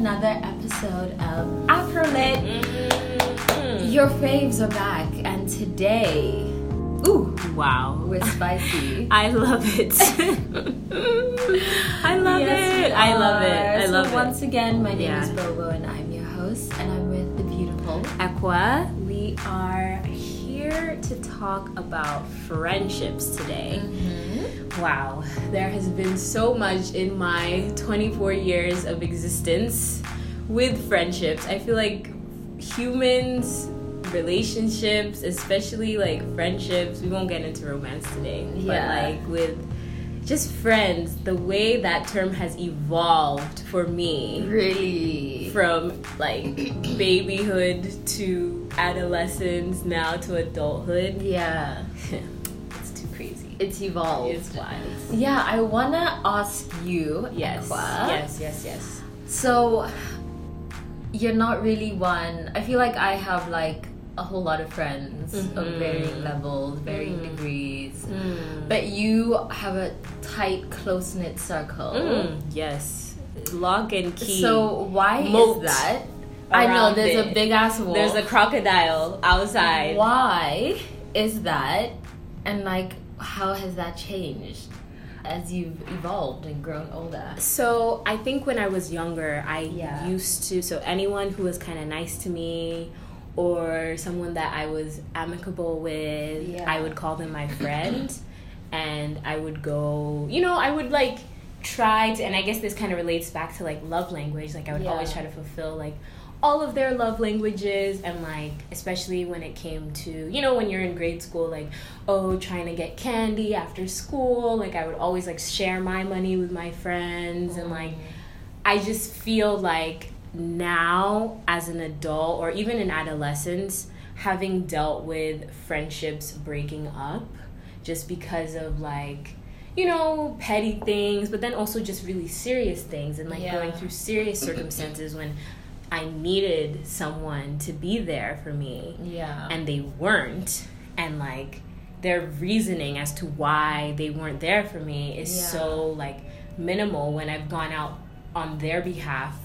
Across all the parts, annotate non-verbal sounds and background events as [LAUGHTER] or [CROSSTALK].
another episode of Afrolit. Mm-hmm. Your faves are back, and today, ooh, wow, we're spicy. [LAUGHS] I love it. [LAUGHS] I love yes, it. I love it. I so love it. Once again, my name yeah. is Bobo, and I'm your host, and I'm with the beautiful Aqua. We are here to talk about friendships today. Mm-hmm wow, there has been so much in my 24 years of existence with friendships. I feel like humans, relationships, especially like friendships, we won't get into romance today, yeah. but like with just friends, the way that term has evolved for me. Really? From like babyhood to adolescence, now to adulthood. Yeah. [LAUGHS] it's evolved. It's wild. Yeah, I wanna ask you. Yes. Aqua, yes. Yes. Yes. So, you're not really one. I feel like I have like a whole lot of friends mm-hmm. of varying levels, varying mm. degrees. Mm. But you have a tight, close knit circle. Mm. Yes. Lock and key. So why Moat is that? I know there's it. a big ass wolf. There's a crocodile outside. Why is that? And like how has that changed as you've evolved and grown older? So I think when I was younger, I yeah. used to. So anyone who was kind of nice to me or someone that I was amicable with, yeah. I would call them my friend. [COUGHS] and I would go, you know, I would like try to, and I guess this kind of relates back to like love language. Like I would yeah. always try to fulfill like all of their love languages and like especially when it came to you know when you're in grade school like oh trying to get candy after school like i would always like share my money with my friends and like i just feel like now as an adult or even in adolescence having dealt with friendships breaking up just because of like you know petty things but then also just really serious things and like yeah. going through serious circumstances when I needed someone to be there for me. Yeah. And they weren't. And like their reasoning as to why they weren't there for me is yeah. so like minimal when I've gone out on their behalf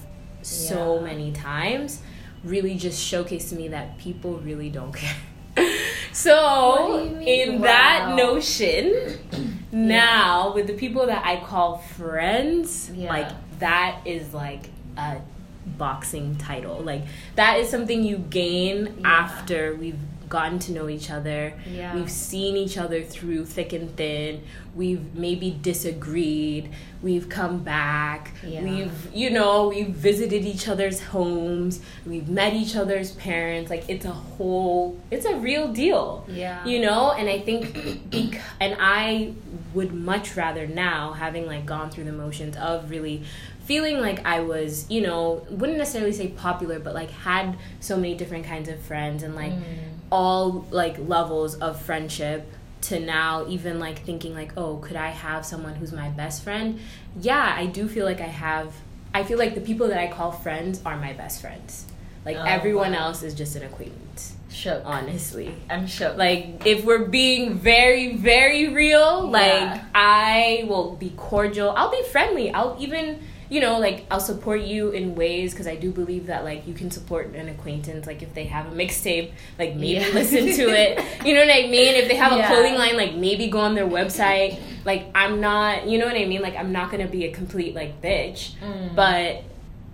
so yeah. many times really just showcased to me that people really don't care. [LAUGHS] so in wow. that notion [CLEARS THROAT] now with the people that I call friends, like that is like a boxing title. Like that is something you gain yeah. after we've gotten to know each other. Yeah. We've seen each other through thick and thin. We've maybe disagreed. We've come back. Yeah. We've, you know, we've visited each other's homes. We've met each other's parents. Like it's a whole, it's a real deal. Yeah. You know, and I think, [CLEARS THROAT] bec- and I would much rather now, having like gone through the motions of really feeling like I was, you know, wouldn't necessarily say popular, but like had so many different kinds of friends and like mm. all like levels of friendship to now even like thinking like, oh, could I have someone who's my best friend? Yeah, I do feel like I have I feel like the people that I call friends are my best friends. Like oh, everyone wow. else is just an acquaintance. Shook. Honestly. I'm shook. Like if we're being very, very real, yeah. like I will be cordial. I'll be friendly. I'll even you know, like I'll support you in ways because I do believe that like you can support an acquaintance. Like if they have a mixtape, like maybe yeah. listen to [LAUGHS] it. You know what I mean? If they have a clothing line, like maybe go on their website. Like I'm not, you know what I mean? Like I'm not gonna be a complete like bitch. Mm. But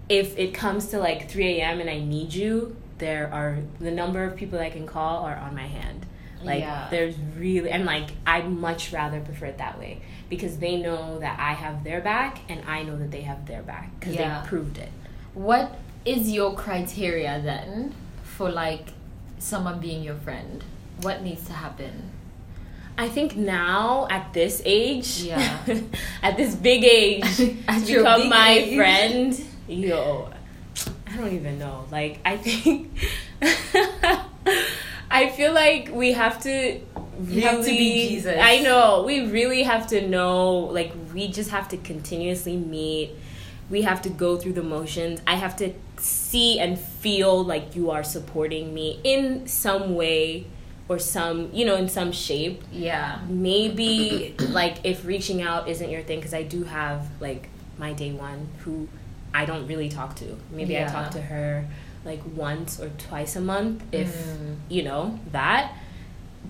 if it comes to like 3 a.m. and I need you, there are the number of people I can call are on my hand. Like yeah. there's really and like I'd much rather prefer it that way because they know that I have their back and I know that they have their back because yeah. they proved it. What is your criteria then for like someone being your friend? What needs to happen? I think now at this age, yeah, [LAUGHS] at this big age, [LAUGHS] to become my age. friend, yo, I don't even know. Like I think [LAUGHS] I feel like we have to really have to be Jesus. I know. We really have to know like we just have to continuously meet. We have to go through the motions. I have to see and feel like you are supporting me in some way or some, you know, in some shape. Yeah. Maybe [CLEARS THROAT] like if reaching out isn't your thing cuz I do have like my day one who I don't really talk to. Maybe yeah. I talk to her like once or twice a month if mm. you know that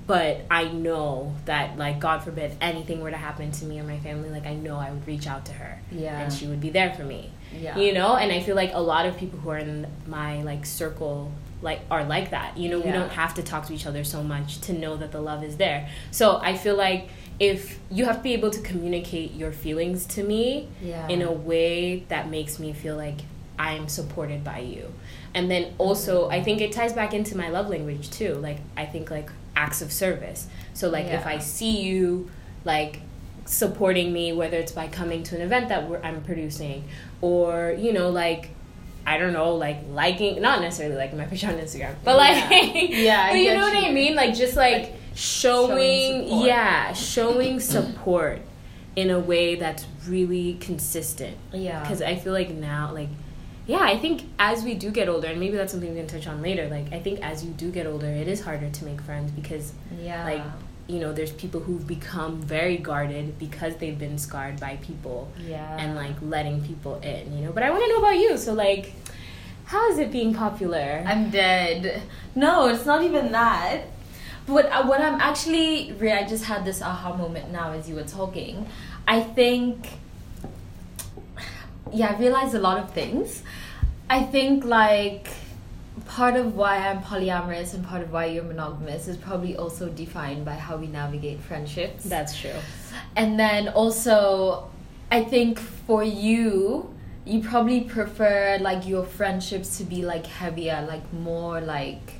but I know that like God forbid anything were to happen to me or my family, like I know I would reach out to her. Yeah. And she would be there for me. Yeah. You know? And I feel like a lot of people who are in my like circle like are like that. You know, yeah. we don't have to talk to each other so much to know that the love is there. So I feel like if you have to be able to communicate your feelings to me yeah. in a way that makes me feel like I'm supported by you. And then also I think it ties back into my love language too. Like I think like acts of service. So like yeah. if I see you like supporting me whether it's by coming to an event that I'm producing or you know like I don't know like liking not necessarily liking my [LAUGHS] picture on Instagram but like yeah, yeah [LAUGHS] but you know what I mean? Like just like, like showing, showing yeah showing support in a way that's really consistent. Yeah. Because I feel like now like yeah, I think as we do get older, and maybe that's something we can touch on later. Like, I think as you do get older, it is harder to make friends because, yeah, like, you know, there's people who've become very guarded because they've been scarred by people, yeah, and like letting people in, you know. But I want to know about you. So, like, how is it being popular? I'm dead. No, it's not even that. But uh, what I'm actually, I just had this aha moment now as you were talking. I think yeah, I realized a lot of things. I think like part of why I'm polyamorous and part of why you're monogamous is probably also defined by how we navigate friendships. That's true. And then also, I think for you, you probably prefer like your friendships to be like heavier, like more like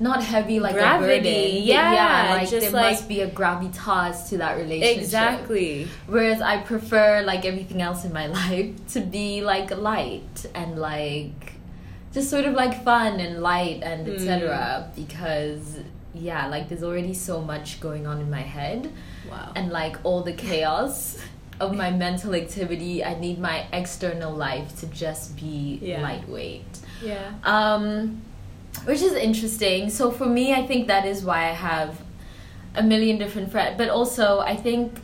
not heavy like gravity. a burden. Yeah, yeah, like there like, must be a gravitas to that relationship. Exactly. Whereas I prefer like everything else in my [LAUGHS] life to be like light and like just sort of like fun and light and mm. etc. Because yeah, like there's already so much going on in my head. Wow. And like all the chaos of my [LAUGHS] mental activity, I need my external life to just be yeah. lightweight. Yeah. Um which is interesting. So for me, I think that is why I have a million different friends. But also, I think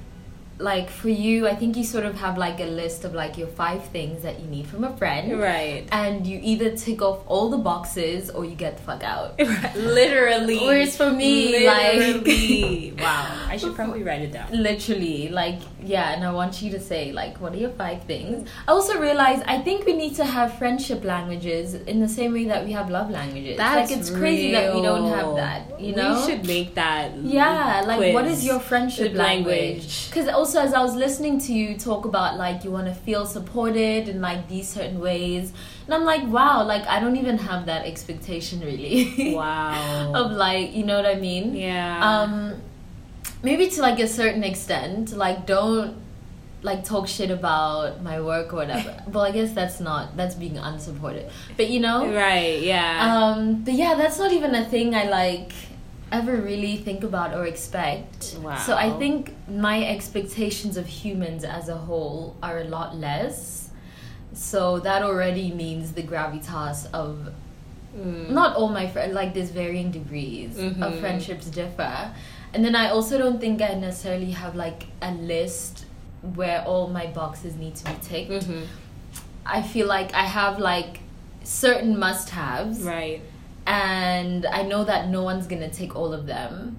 like for you, I think you sort of have like a list of like your five things that you need from a friend. Right. And you either tick off all the boxes or you get the fuck out. [LAUGHS] Literally. Whereas for me, Literally. like [LAUGHS] wow. I should probably write it down. Literally. Like yeah, and I want you to say like what are your five things? I also realize I think we need to have friendship languages in the same way that we have love languages. That's like it's real. crazy that we don't have that. You know? We should make that Yeah, like what is your friendship language? Because also also as I was listening to you talk about like you want to feel supported in like these certain ways, and I'm like, wow, like I don't even have that expectation really. [LAUGHS] Wow. of like, you know what I mean? Yeah. Um, maybe to like a certain extent, like don't like talk shit about my work or whatever. [LAUGHS] well, I guess that's not that's being unsupported. But you know, right? Yeah. Um, but yeah, that's not even a thing I like ever really think about or expect. Wow. So I think my expectations of humans as a whole are a lot less. So that already means the gravitas of mm. not all my friends like there's varying degrees mm-hmm. of friendships differ. And then I also don't think I necessarily have like a list where all my boxes need to be ticked. Mm-hmm. I feel like I have like certain must haves. Right and I know that no one's gonna take all of them.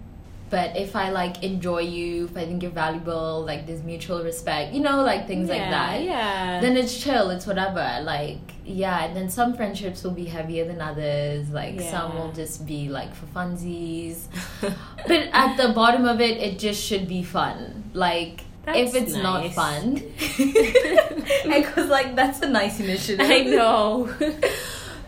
But if I like enjoy you, if I think you're valuable, like there's mutual respect, you know, like things yeah, like that. Yeah. Then it's chill, it's whatever. Like, yeah, and then some friendships will be heavier than others. Like yeah. some will just be like for funsies. [LAUGHS] but at the bottom of it, it just should be fun. Like that's if it's nice. not fun. [LAUGHS] [LAUGHS] Because like that's a nice initiative. I know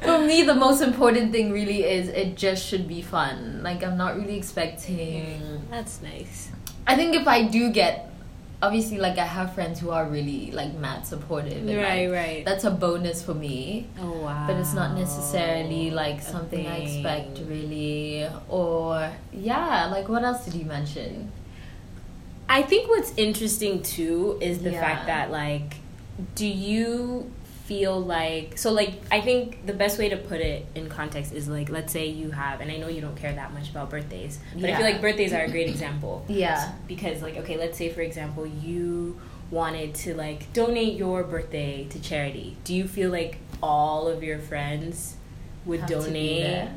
[LAUGHS] for me the most important thing really is it just should be fun. Like i'm not really expecting that's nice. I think if i do get obviously like i have friends who are really like mad supportive and, right like, right. that's a bonus for me. Oh wow but it's not necessarily like something i expect really. Or yeah like what else did you mention? I think what's interesting too is the yeah. fact that like do you feel like so like I think the best way to put it in context is like let's say you have and I know you don't care that much about birthdays but yeah. I feel like birthdays are a great example. [CLEARS THROAT] Yeah. Because like okay let's say for example you wanted to like donate your birthday to charity, do you feel like all of your friends would Have donate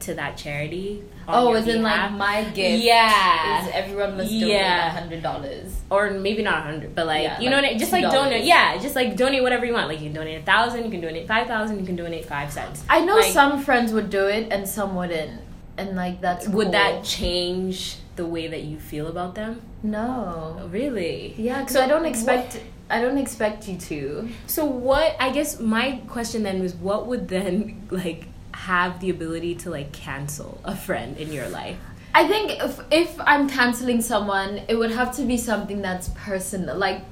to, that charity? Oh, as in like my gift. Yeah, is everyone must donate a hundred dollars, or maybe not a hundred, but like yeah, you like know, just like donate. Yeah, just like donate whatever you want. Like you can donate a thousand, you can donate five thousand, you can donate five cents. I know like, some friends would do it and some wouldn't, and like that's would cool. that change the way that you feel about them? No, really. Yeah, because so I don't expect. What, I don't expect you to. So what? I guess my question then was, what would then [LAUGHS] like have the ability to like cancel a friend in your life? I think if if I'm canceling someone, it would have to be something that's personal. Like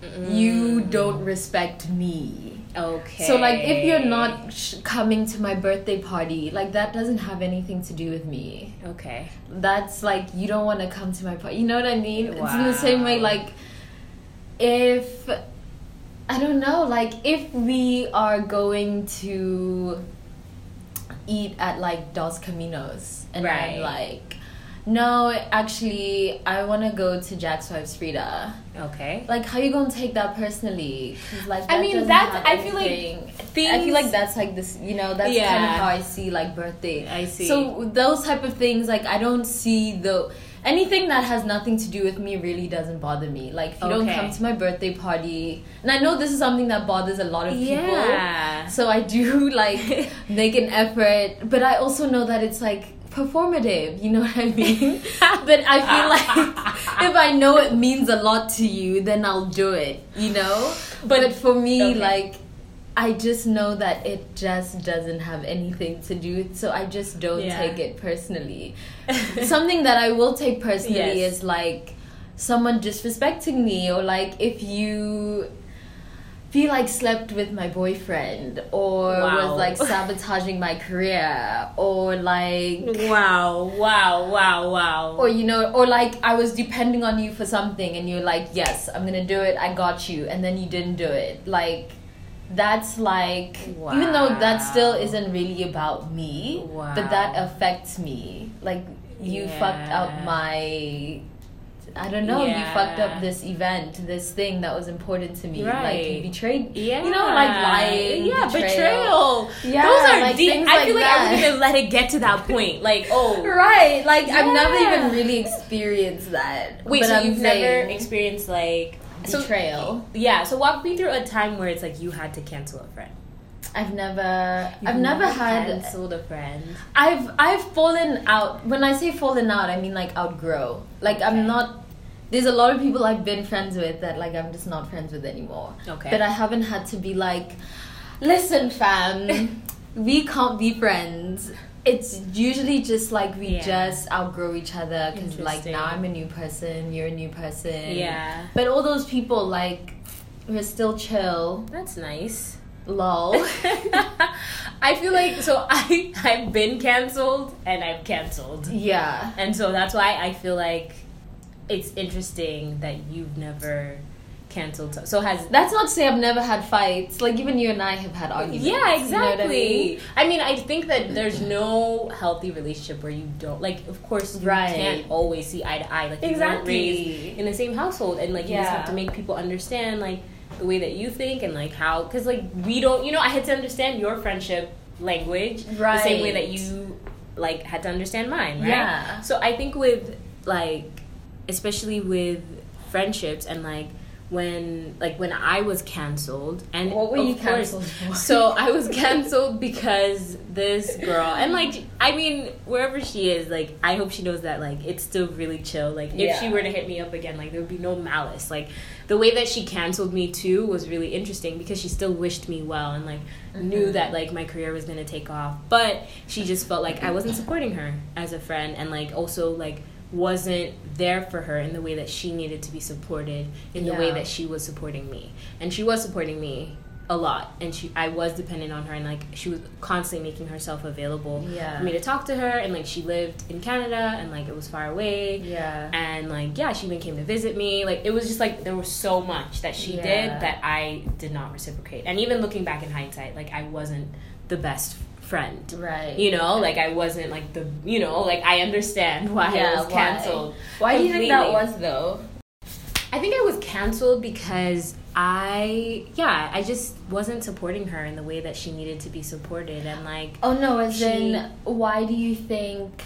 mm. you don't respect me. Okay. So like if you're not sh- coming to my birthday party, like that doesn't have anything to do with me. Okay. That's like you don't want to come to my party. You know what I mean? Wow. It's in the same way like if I don't know, like if we are going to eat at like Dos Caminos and right. I'm like no, actually, I want to go to Jack's wife's Freda. Okay. Like, how you gonna take that personally? Like, that I mean, that's. I feel like things. I feel like that's like this. You know, that's yeah. kind of how I see like birthday. I see. So those type of things, like, I don't see the anything that has nothing to do with me really doesn't bother me. Like if you okay. don't come to my birthday party, and I know this is something that bothers a lot of people. Yeah. So I do [LAUGHS] like [LAUGHS] make an effort, but I also know that it's like performative, you know what I mean? [LAUGHS] but I feel like if I know it means a lot to you, then I'll do it, you know? But, but for me, okay. like I just know that it just doesn't have anything to do with so I just don't yeah. take it personally. [LAUGHS] Something that I will take personally yes. is like someone disrespecting me or like if you feel like slept with my boyfriend or wow. was like [LAUGHS] sabotaging my career or like wow wow wow wow or you know or like i was depending on you for something and you're like yes i'm gonna do it i got you and then you didn't do it like that's like wow. even though that still isn't really about me wow. but that affects me like you yeah. fucked up my I don't know, yeah. you fucked up this event, this thing that was important to me. Right. Like you betrayed Yeah. You know, like lying. Yeah, betrayal. betrayal. Yeah. Those are like deep. I feel like, I wouldn't even let it get to that point. Like, [LAUGHS] oh Right. Like yeah. I've never even really experienced that. Wait, so I'm you've never experienced like betrayal. So, yeah. So walk me through a time where it's like you had to cancel a friend. I've never You've I've never, had canceled a friend. I've I've fallen out. When I say fallen out, I mean like outgrow. Like okay. I'm not there's a lot of people I've been friends with that like I'm just not friends with anymore. Okay. But I haven't had to be like, listen, fam, [LAUGHS] we can't be friends. It's usually just like we yeah. just outgrow each other because like now I'm a new person, you're a new person. Yeah. But all those people like we're still chill. That's nice. Lol. [LAUGHS] I feel like so [LAUGHS] I I've been canceled and I've canceled. Yeah. And so that's why I feel like it's interesting that you've never canceled. So has that's not to say I've never had fights. Like even you and I have had arguments. Yeah, exactly. You know I, mean? I, mean? I think that there's [LAUGHS] no healthy relationship where you don't like. Of course, you right. can't always see eye to eye. Like exactly. in the same household, and like you yeah. just have to make people understand like the way that you think and like how because like we don't. You know, I had to understand your friendship language right. the same way that you like had to understand mine. Right. Yeah. So I think with like especially with friendships and like when like when I was canceled and what were you canceled for? [LAUGHS] So I was canceled because this girl and like I mean wherever she is like I hope she knows that like it's still really chill like if yeah. she were to hit me up again like there would be no malice like the way that she canceled me too was really interesting because she still wished me well and like mm-hmm. knew that like my career was going to take off but she just felt like I wasn't supporting her as a friend and like also like wasn't there for her in the way that she needed to be supported in yeah. the way that she was supporting me and she was supporting me a lot and she I was dependent on her and like she was constantly making herself available yeah. for me to talk to her and like she lived in Canada and like it was far away yeah and like yeah she even came to visit me like it was just like there was so much that she yeah. did that I did not reciprocate and even looking back in hindsight like I wasn't the best friend. Right. You know, like I wasn't like the you know, like I understand why yeah, I was canceled. Why, why do you think that was though? I think I was canceled because I yeah, I just wasn't supporting her in the way that she needed to be supported and like Oh no, as she, in why do you think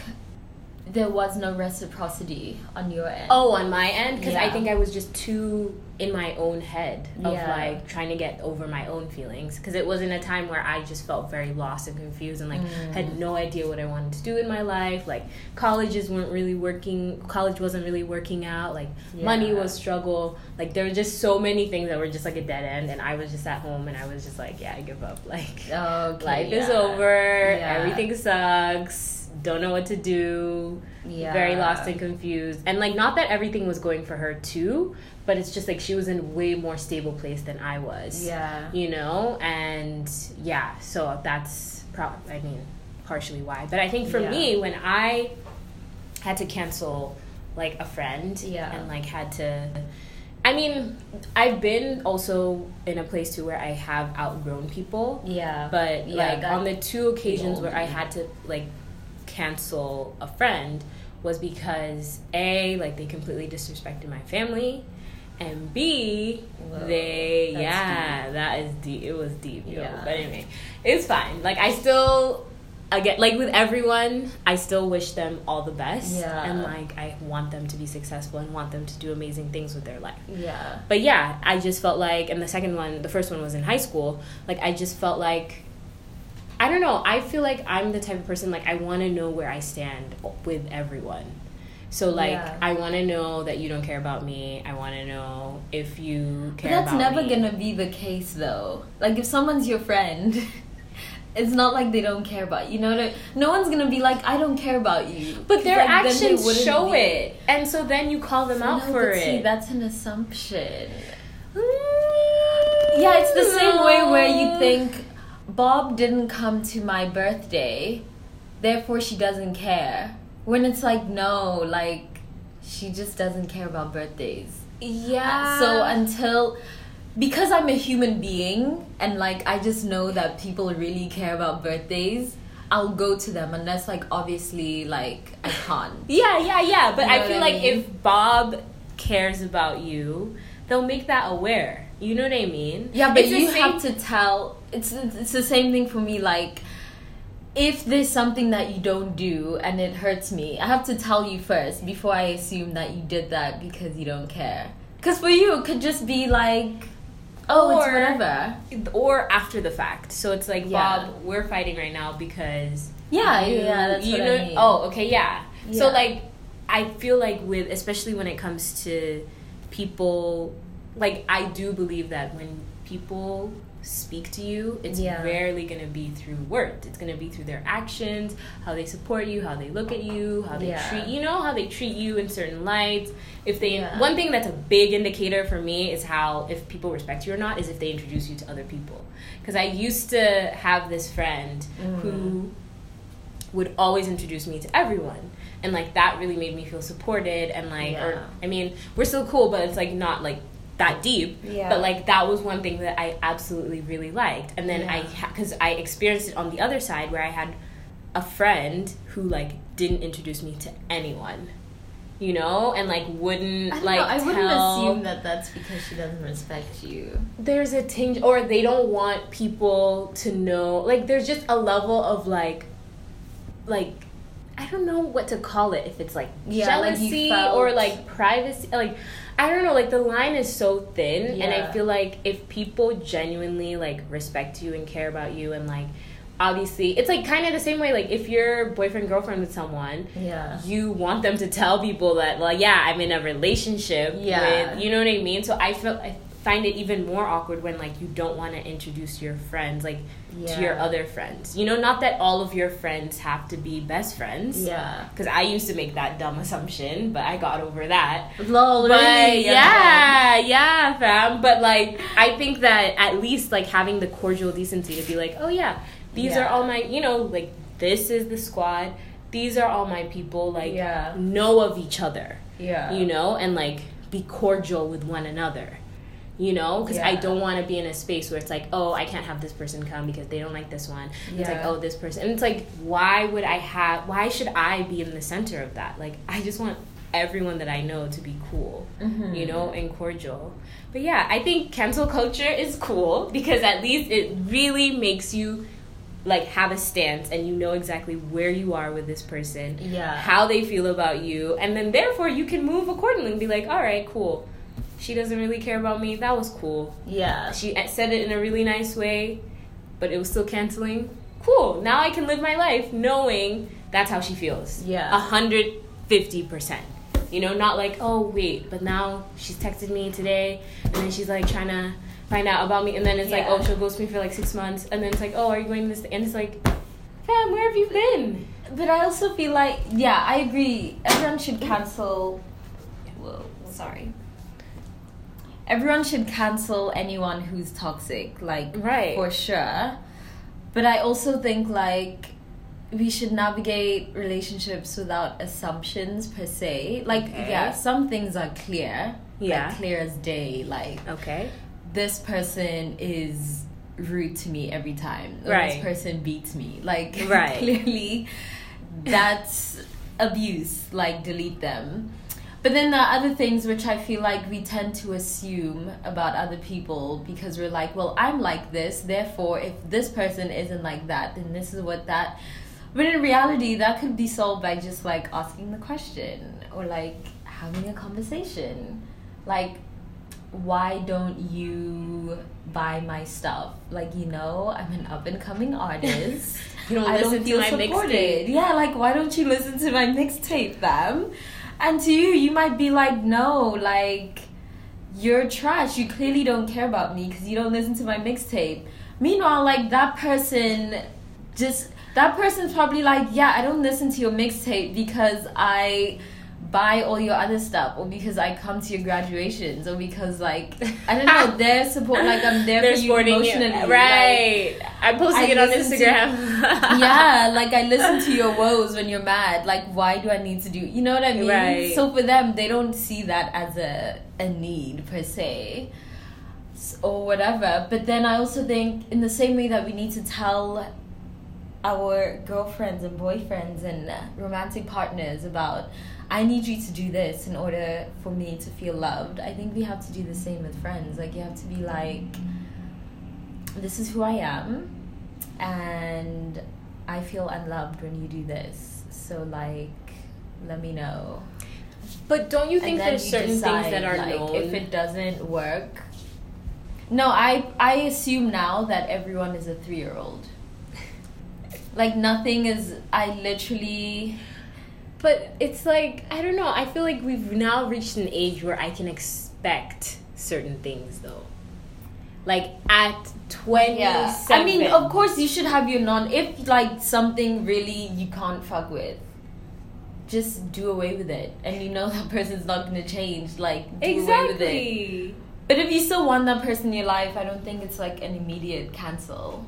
there was no reciprocity on your end. Oh, on my end, because yeah. I think I was just too in my own head of yeah. like trying to get over my own feelings. Because it was in a time where I just felt very lost and confused and like mm. had no idea what I wanted to do in my life. Like colleges weren't really working. College wasn't really working out. Like yeah. money was struggle. Like there were just so many things that were just like a dead end, and I was just at home and I was just like, yeah, I give up. [LAUGHS] Like okay, life is over. Everything sucks don't know what to do yeah. very lost and confused and like not that everything was going for her too but it's just like she was in a way more stable place than i was. Yeah. You know? And yeah so that's pro- i mean partially why. But i think for yeah. me when i had to cancel like a friend yeah. and like had to I mean, I've been also in a place too where I have outgrown people. Yeah. But yeah, like on the two occasions where I had to like cancel a friend was because a like they completely disrespected my family and b Whoa, they yeah deep. that is deep it was deep yo. yeah but anyway it's fine like i still again like with everyone i still wish them all the best yeah and like i want them to be successful and want them to do amazing things with their life yeah but yeah i just felt like and the second one the first one was in high school like i just felt like I don't know. I feel like I'm the type of person like I want to know where I stand with everyone. So like yeah. I want to know that you don't care about me. I want to know if you care. But that's never me. gonna be the case though. Like if someone's your friend. [LAUGHS] it's not like they don't care about you. you know no one's gonna be like i don't care about you but their like, actions show be. it and so then you call them out no, for it see, that's an assumption mm. yeah it's the same way where you think Bob didn't come to my birthday, therefore she doesn't care. When it's like, no, like, she just doesn't care about birthdays. Yeah. So until. Because I'm a human being and like I just know that people really care about birthdays, I'll go to them unless like obviously like I can't. [LAUGHS] yeah, yeah, yeah. But you know I feel I like mean? if Bob cares about you, they'll make that aware. You know what I mean? Yeah, but it's you have to tell. It's it's the same thing for me. Like, if there's something that you don't do and it hurts me, I have to tell you first before I assume that you did that because you don't care. Because for you, it could just be like, oh, or, it's whatever. Or after the fact. So it's like, yeah. Bob, we're fighting right now because. Yeah, you, yeah, that's you what know, I mean. Oh, okay, yeah. yeah. So like, I feel like with especially when it comes to people like I do believe that when people speak to you, it's yeah. rarely going to be through words. It's going to be through their actions, how they support you, how they look at you, how they yeah. treat you know how they treat you in certain lights. If they yeah. one thing that's a big indicator for me is how if people respect you or not is if they introduce you to other people. Because I used to have this friend mm. who would always introduce me to everyone and like that really made me feel supported and like or I mean we're still cool but it's like not like that deep yeah. but like that was one thing that i absolutely really liked and then yeah. i because i experienced it on the other side where i had a friend who like didn't introduce me to anyone you know and like wouldn't I like know, i tell, wouldn't assume that that's because she doesn't respect you there's a tinge or they don't want people to know like there's just a level of like like I don't know what to call it if it's like yeah, jealousy like or like privacy like I don't know, like the line is so thin, yeah. and I feel like if people genuinely like respect you and care about you, and like obviously it's like kind of the same way like if you're boyfriend girlfriend with someone yeah. you want them to tell people that like yeah i'm in a relationship yeah. with, you know what i mean? So i feel i find it even more awkward when like you don't want to introduce your friends like yeah. to your other friends. You know, not that all of your friends have to be best friends. Yeah. Because I used to make that dumb assumption, but I got over that. Lol, really? yeah, yeah, fam. But like, I think that at least like having the cordial decency to be like, oh yeah, these yeah. are all my, you know, like this is the squad. These are all my people. Like, yeah. know of each other. Yeah. You know, and like be cordial with one another you know because yeah. i don't want to be in a space where it's like oh i can't have this person come because they don't like this one yeah. it's like oh this person and it's like why would i have why should i be in the center of that like i just want everyone that I know to be cool, mm-hmm. you know, and cordial. But yeah, I think cancel culture is cool because at least it really makes you like have a stance and you know exactly where you are with this person, yeah, how they feel about you, and then therefore you can move accordingly and be like, all right, cool. She doesn't really care about me. That was cool. Yeah. She said it in a really nice way, but it was still canceling. Cool. Now I can live my life knowing that's how she feels. Yeah. A hundred fifty percent. You know, not like, oh wait, but now she's texted me today and then she's like trying to find out about me and then it's yeah. like, oh she'll ghost me for like six months and then it's like, oh are you going to this and it's like, fam, where have you been? But I also feel like yeah, I agree. Everyone should cancel whoa, sorry. Everyone should cancel anyone who's toxic, like right. for sure. But I also think like we should navigate relationships without assumptions per se. Like, okay. yeah, some things are clear. Yeah. Like clear as day. Like, okay. This person is rude to me every time. right. This person beats me. Like, [LAUGHS] right. clearly that's abuse. Like, delete them. But then there are other things which I feel like we tend to assume about other people because we're like, well, I'm like this, therefore, if this person isn't like that, then this is what that but in reality, that could be solved by just like asking the question or like having a conversation. Like, why don't you buy my stuff? Like, you know, I'm an up and coming artist. [LAUGHS] you don't I listen don't feel to my mixtape. Yeah, like, why don't you listen to my mixtape, fam? And to you, you might be like, no, like, you're trash. You clearly don't care about me because you don't listen to my mixtape. Meanwhile, like, that person just that person's probably like, yeah, I don't listen to your mixtape because I buy all your other stuff or because I come to your graduations or because like [LAUGHS] I don't know [LAUGHS] their support like I'm there They're for you emotionally you. right like, I'm posting I it on Instagram to, [LAUGHS] yeah like I listen to your woes when you're mad. Like why do I need to do you know what I mean? Right. so for them they don't see that as a a need per se or whatever. But then I also think in the same way that we need to tell our girlfriends and boyfriends and romantic partners about I need you to do this in order for me to feel loved. I think we have to do the same with friends. Like you have to be like this is who I am and I feel unloved when you do this. So like let me know. But don't you think there's you certain decide, things that are like, known? If it doesn't work, no, I I assume now that everyone is a three year old like nothing is i literally but it's like i don't know i feel like we've now reached an age where i can expect certain things though like at twenty, yeah. i mean of course you should have your non if like something really you can't fuck with just do away with it and you know [LAUGHS] that person's not going to change like do exactly. away with it but if you still want that person in your life i don't think it's like an immediate cancel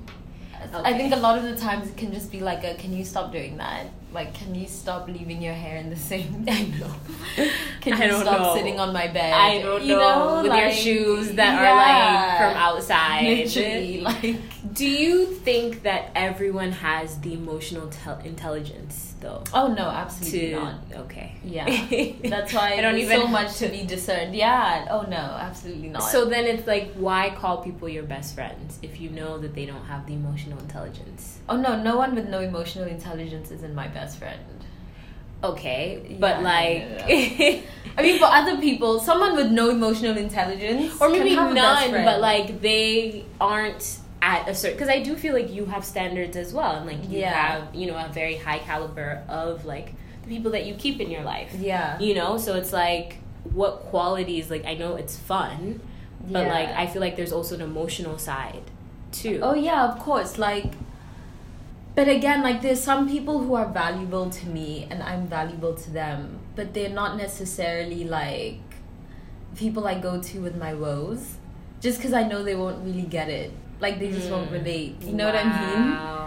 Okay. I think a lot of the times it can just be like a can you stop doing that? Like can you stop leaving your hair in the same [LAUGHS] I know. [LAUGHS] Can you stop know. sitting on my bed? I don't you know. know? With like, your shoes that yeah. are like from outside. Literally, [LAUGHS] like do you think that everyone has the emotional tel- intelligence though? Oh no, absolutely to, not. Okay. Yeah. [LAUGHS] That's why I don't even so much to be discerned. Yeah. Oh no, absolutely not. So then it's like why call people your best friends if you know that they don't have the emotional intelligence? Oh no, no one with no emotional intelligence isn't my best friend. Okay, but yeah, like, [LAUGHS] I mean, for other people, someone with no emotional intelligence, or maybe none, but like they aren't at a certain because I do feel like you have standards as well, and like you yeah. have you know a very high caliber of like the people that you keep in your life. Yeah, you know, so it's like what qualities like I know it's fun, but yeah. like I feel like there's also an emotional side too. Oh yeah, of course, like. But again, like there's some people who are valuable to me and I'm valuable to them, but they're not necessarily like people I go to with my woes just because I know they won't really get it. Like they just mm. won't relate. You know wow. what I mean?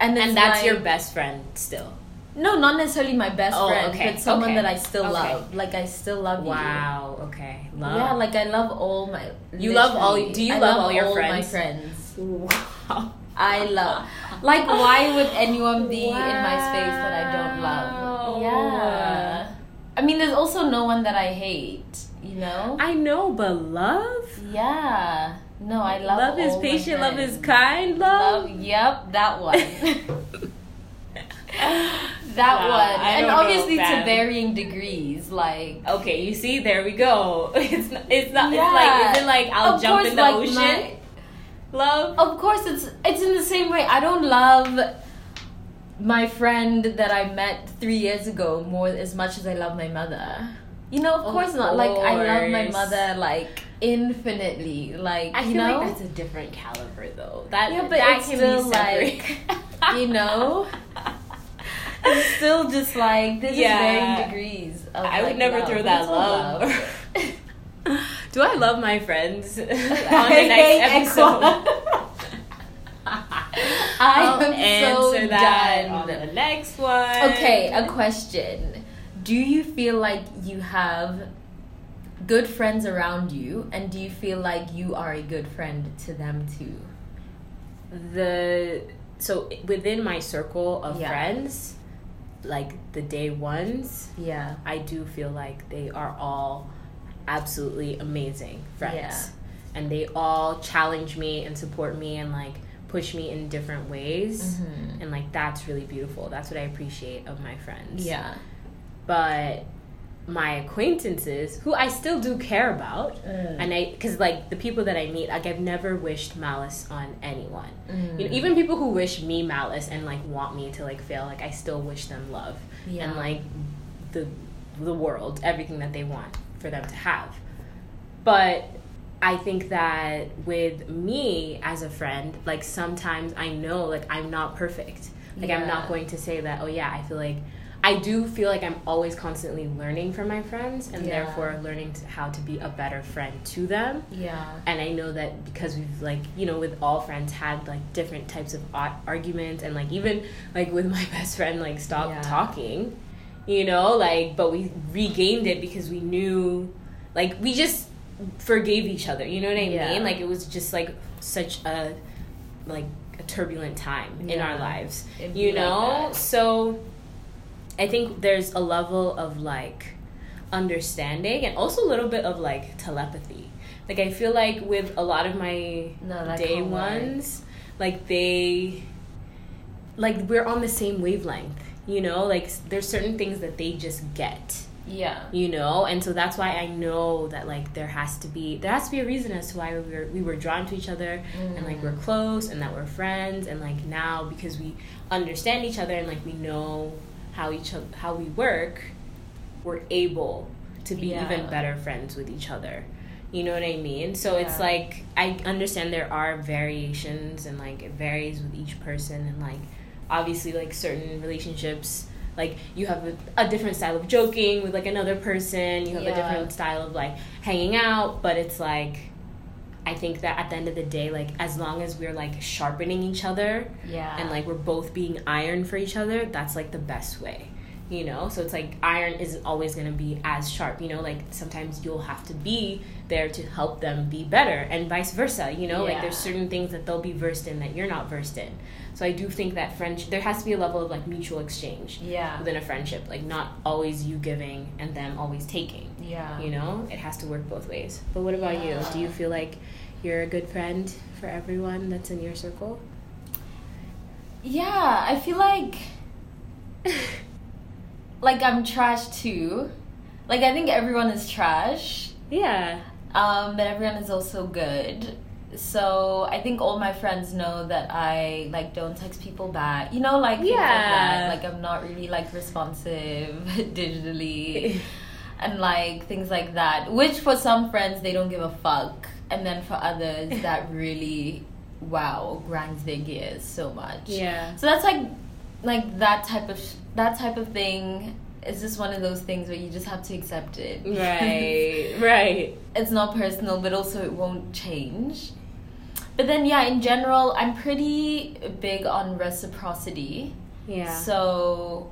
And, and that's like, your best friend still. No, not necessarily my best oh, friend, okay. but someone okay. that I still okay. love. Like I still love wow. you. Wow. Okay. Love. Yeah, like I love all my. You love all. Do you love, love, all your all friends? my friends. Wow. I love. Like, why would anyone be wow. in my space that I don't love? Yeah. I mean, there's also no one that I hate. You know. I know, but love. Yeah. No, I love. Love is patient. Love is kind. Love. love yep, that one. [LAUGHS] that one, and obviously to varying degrees. Like okay, you see, there we go. [LAUGHS] It's not. It's not. Yeah. It's like is it like I'll of jump course, in the like ocean? My, love. Of course, it's it's in the same way. I don't love my friend that I met three years ago more as much as I love my mother. You know, of, of course, course not. Like I love my mother like infinitely. Like I you know? like that's a different caliber though. That yeah, but that it's still like [LAUGHS] you know. it's still just like this yeah. is varying degrees. I like, would never love. throw that love. love. [LAUGHS] Do I love my friends [LAUGHS] on the next episode? I am answer so that done. on the next one. Okay, a question. Do you feel like you have good friends around you and do you feel like you are a good friend to them too? The so within my circle of yeah. friends, like the day ones, yeah, I do feel like they are all absolutely amazing friends. Yeah. And they all challenge me and support me and like push me in different ways mm-hmm. and like that's really beautiful that's what i appreciate of my friends yeah but my acquaintances who i still do care about mm. and i because like the people that i meet like i've never wished malice on anyone mm. you know even people who wish me malice and like want me to like fail like i still wish them love yeah. and like the the world everything that they want for them to have but I think that with me as a friend, like sometimes I know like I'm not perfect. Like yeah. I'm not going to say that, oh yeah, I feel like I do feel like I'm always constantly learning from my friends and yeah. therefore learning to, how to be a better friend to them. Yeah. And I know that because we've like, you know, with all friends had like different types of arguments and like even like with [LAUGHS] my best friend like stopped yeah. talking, you know, like but we regained it because we knew like we just forgave each other. You know what I yeah. mean? Like it was just like such a like a turbulent time in our lives. It'd you know? Like so I think there's a level of like understanding and also a little bit of like telepathy. Like I feel like with a lot of my no, day ones, like they like we're on the same wavelength, you know? Like there's certain things that they just get yeah. You know, and so that's why I know that like there has to be there has to be a reason as to why we were we were drawn to each other mm. and like we're mm. close and that we're friends and like now because we understand each other and like we know how each how we work, we're able to be yeah. even better friends with each other. You know what I mean? So yeah. it's like I understand there are variations and like it varies with each person and like obviously like certain relationships like you have a, a, different style of joking with like another person you have yeah. a different style of like hanging out but it's like i think that at the end of the day like as long as we're like sharpening each other yeah. and like we're both being iron for each other that's like the best way you know? So it's like iron isn't always going to be as sharp you know? Like sometimes you'll have to be there to help them be better and vice versa you know? Yeah. like there's certain things that they'll be versed in that you're not versed in. So i do think that friendship there has to be a level of like mutual exchange yeah. within a friendship like not always you giving and them always taking yeah. you know? It has to work both ways. But what about yeah. you? Do you feel like you're a good friend for everyone that's in your circle? Yeah i feel like [LAUGHS] like I'm trash too. Like I think everyone is trash. Yeah. Um, but everyone is also good. So I think all my friends know that I like don't text people back. You know, like yeah, like, like I'm not really like responsive [LAUGHS] digitally, [LAUGHS] and like things like that. Which for some friends they don't give a fuck, and then for others [LAUGHS] that really wow grinds their gears so much. Yeah. So that's like like that type of that type of thing is just one of those things where you just have to accept it. Right, [LAUGHS] right. It's not personal, but also it won't change. But then, yeah, in general, I'm pretty big on reciprocity. Yeah. So,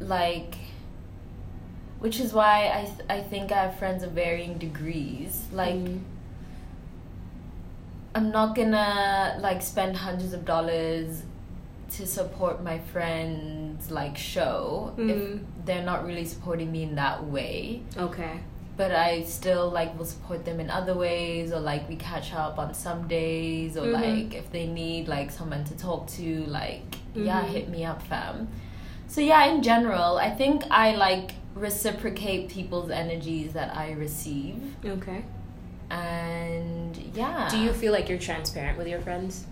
like, which is why I th- I think I have friends of varying degrees. Like, mm. I'm not gonna like spend hundreds of dollars to support my friends like show mm-hmm. if they're not really supporting me in that way. Okay. But I still like will support them in other ways or like we catch up on some days or mm-hmm. like if they need like someone to talk to like mm-hmm. yeah hit me up fam. So yeah in general I think I like reciprocate people's energies that I receive. Okay. And yeah. Do you feel like you're transparent with your friends?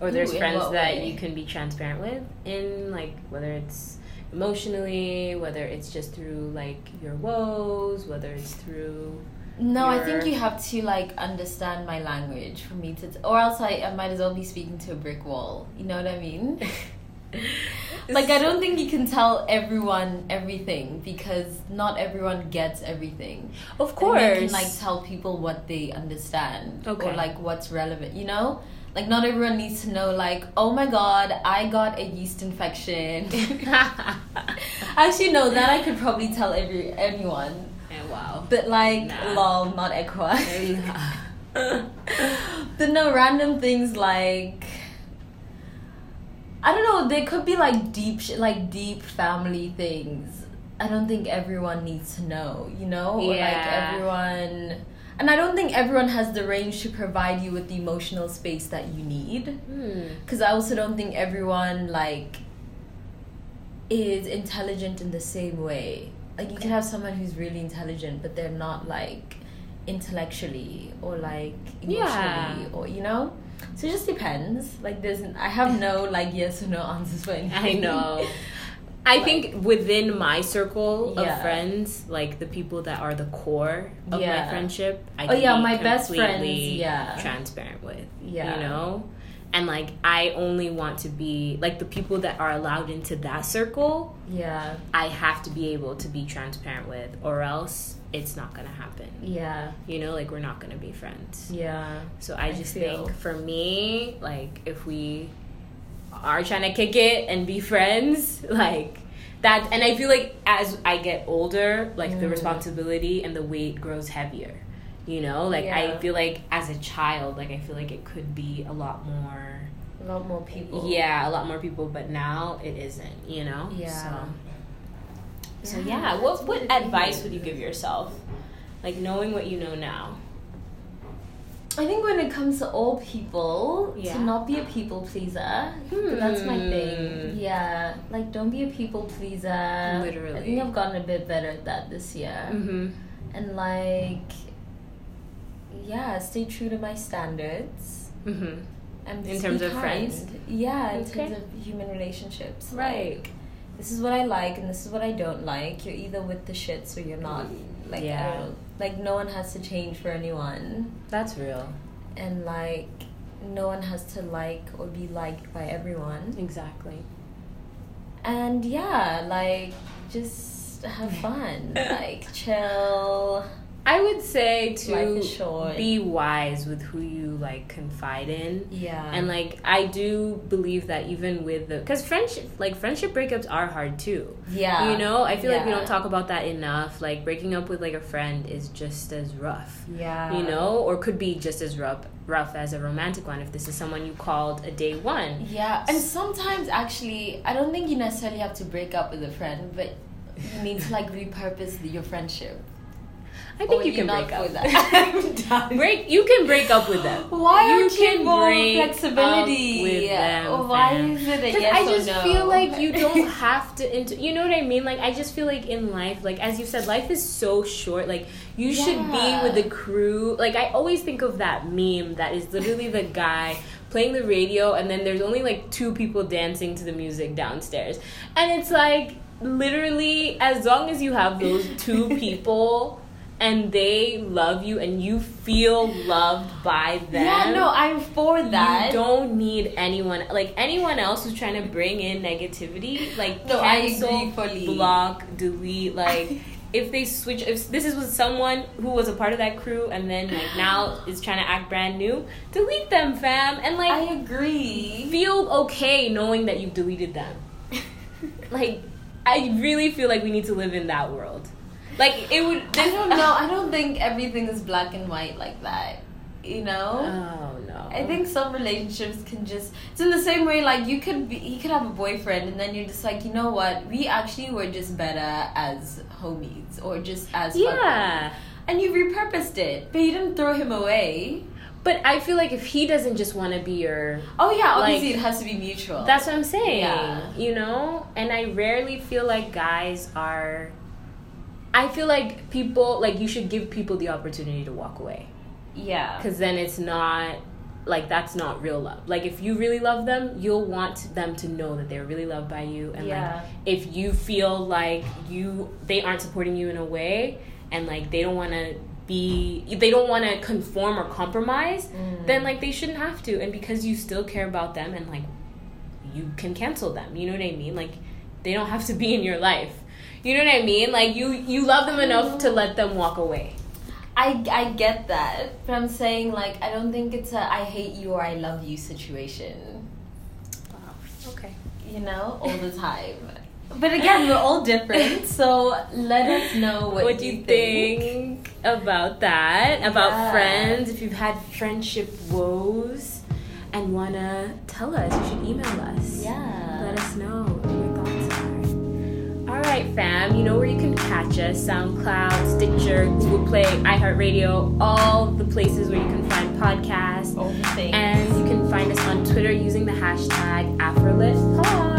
Or there's Ooh, friends that way? you can be transparent with in like whether it's emotionally, whether it's just through like your woes, whether it's through no, your... I think you have to like understand my language for me to, t- or else I, I might as well be speaking to a brick wall. You know what I mean? [LAUGHS] like I don't think you can tell everyone everything because not everyone gets everything. Of course, and you can like tell people what they understand okay. or like what's relevant. You know, like not everyone needs to know like oh my god I got a yeast infection. [LAUGHS] [LAUGHS] Actually, no, that I could probably tell every anyone. Yeah, wow. But like, nah. lol, not equa. [LAUGHS] but no random things like I don't know. There could be like deep, sh- like deep family things. I don't think everyone needs to know. You know, yeah. like everyone. And I don't think everyone has the range to provide you with the emotional space that you need. Because hmm. I also don't think everyone like is intelligent in the same way. Like you can have someone who's really intelligent, but they're not like intellectually or like emotionally yeah. or you know so it just depends. Like there's, I have no like yes or no answers for anything. [LAUGHS] I know. I like, think within my circle yeah. of friends, like the people that are the core of yeah. my friendship, I oh yeah, my best friends, yeah, transparent with, yeah, you know, and like I only want to be like the people that are allowed into that circle. Yeah, I have to be able to be transparent with, or else it's not gonna happen. Yeah. You know, like we're not gonna be friends. Yeah. So I just I think for me, like if we are trying to kick it and be friends, [LAUGHS] like that and I feel like as I get older, like mm. the responsibility and the weight grows heavier. You know? Like yeah. I feel like as a child, like I feel like it could be a lot more a lot more people. Yeah, a lot more people, but now it isn't, you know? Yeah. So so yeah, what what advice would you give yourself? Like knowing what you know now. I think when it comes to all people, yeah. to not be a people pleaser. Hmm. That's my thing. Hmm. Yeah, like don't be a people pleaser. Literally, I think I've gotten a bit better at that this year. Mm-hmm. And like, yeah, stay true to my standards. Mm-hmm. And in terms of friends. Yeah, in okay. terms of human relationships. Right. Like, this is what I like and this is what I don't like. You're either with the shits or you're not. Like yeah. Like no one has to change for anyone. That's real. And like no one has to like or be liked by everyone. Exactly. And yeah, like just have fun. [LAUGHS] like chill I would say to be wise with who you like confide in. Yeah. And like I do believe that even with the cuz friendship like friendship breakups are hard too. Yeah. You know, I feel yeah. like we don't talk about that enough. Like breaking up with like a friend is just as rough. Yeah. You know, or could be just as rough rough as a romantic one if this is someone you called a day one. Yeah. And sometimes actually I don't think you necessarily have to break up with a friend, but you need to like repurpose the, your friendship. I think oh, you can break up. with that. [LAUGHS] break. You can break up with them. Why you aren't you more flexibility? with them, Why fam. is it a yes I just no? feel like you [LAUGHS] don't have to. Inter- you know what I mean? Like I just feel like in life, like as you said, life is so short. Like you yeah. should be with the crew. Like I always think of that meme that is literally the guy [LAUGHS] playing the radio, and then there's only like two people dancing to the music downstairs, and it's like literally as long as you have those two people and they love you and you feel loved by them. Yeah, no, I'm for that. You don't need anyone like anyone else who's trying to bring in negativity. Like no, cancel, block, delete. Like if they switch, if this is with someone who was a part of that crew and then like now is trying to act brand new, delete them, fam. And like I agree. Feel okay knowing that you've deleted them. [LAUGHS] like I really feel like we need to live in that world. Like it would. I don't know. I don't think everything is black and white like that. You know. Oh no. I think some relationships can just it's in the same way like you could be he could have a boyfriend and then you're just like, you know what, we actually were just better as homies or just as Yeah. And you repurposed it, but you didn't throw him away. But I feel like if he doesn't just want to be your Oh yeah, obviously like, it has to be mutual. That's what I'm saying. Yeah. You know? And I rarely feel like guys are I feel like people like you should give people the opportunity to walk away. Yeah. Because then it's not like that's not real love. Like if you really love them, you'll want them to know that they're really loved by you. And yeah. like if you feel like you they aren't supporting you in a way and like they don't want to be they don't want to conform or compromise, mm. then like they shouldn't have to. And because you still care about them and like you can cancel them. You know what I mean? Like they don't have to be in your life. You know what I mean? Like you you love them enough to let them walk away. I, I get that, but I'm saying like I don't think it's a I hate you or I love you situation. Wow. Okay. You know, all the time. [LAUGHS] but again, we're all different, so let us know what, what you, you think. think. about that, about yeah. friends. If you've had friendship woes and wanna tell us, you should email us. Yeah. Let us know right, fam. You know where you can catch us SoundCloud, Stitcher, Google Play, iHeartRadio, all the places where you can find podcasts. All the things. And you can find us on Twitter using the hashtag AfroLitPod.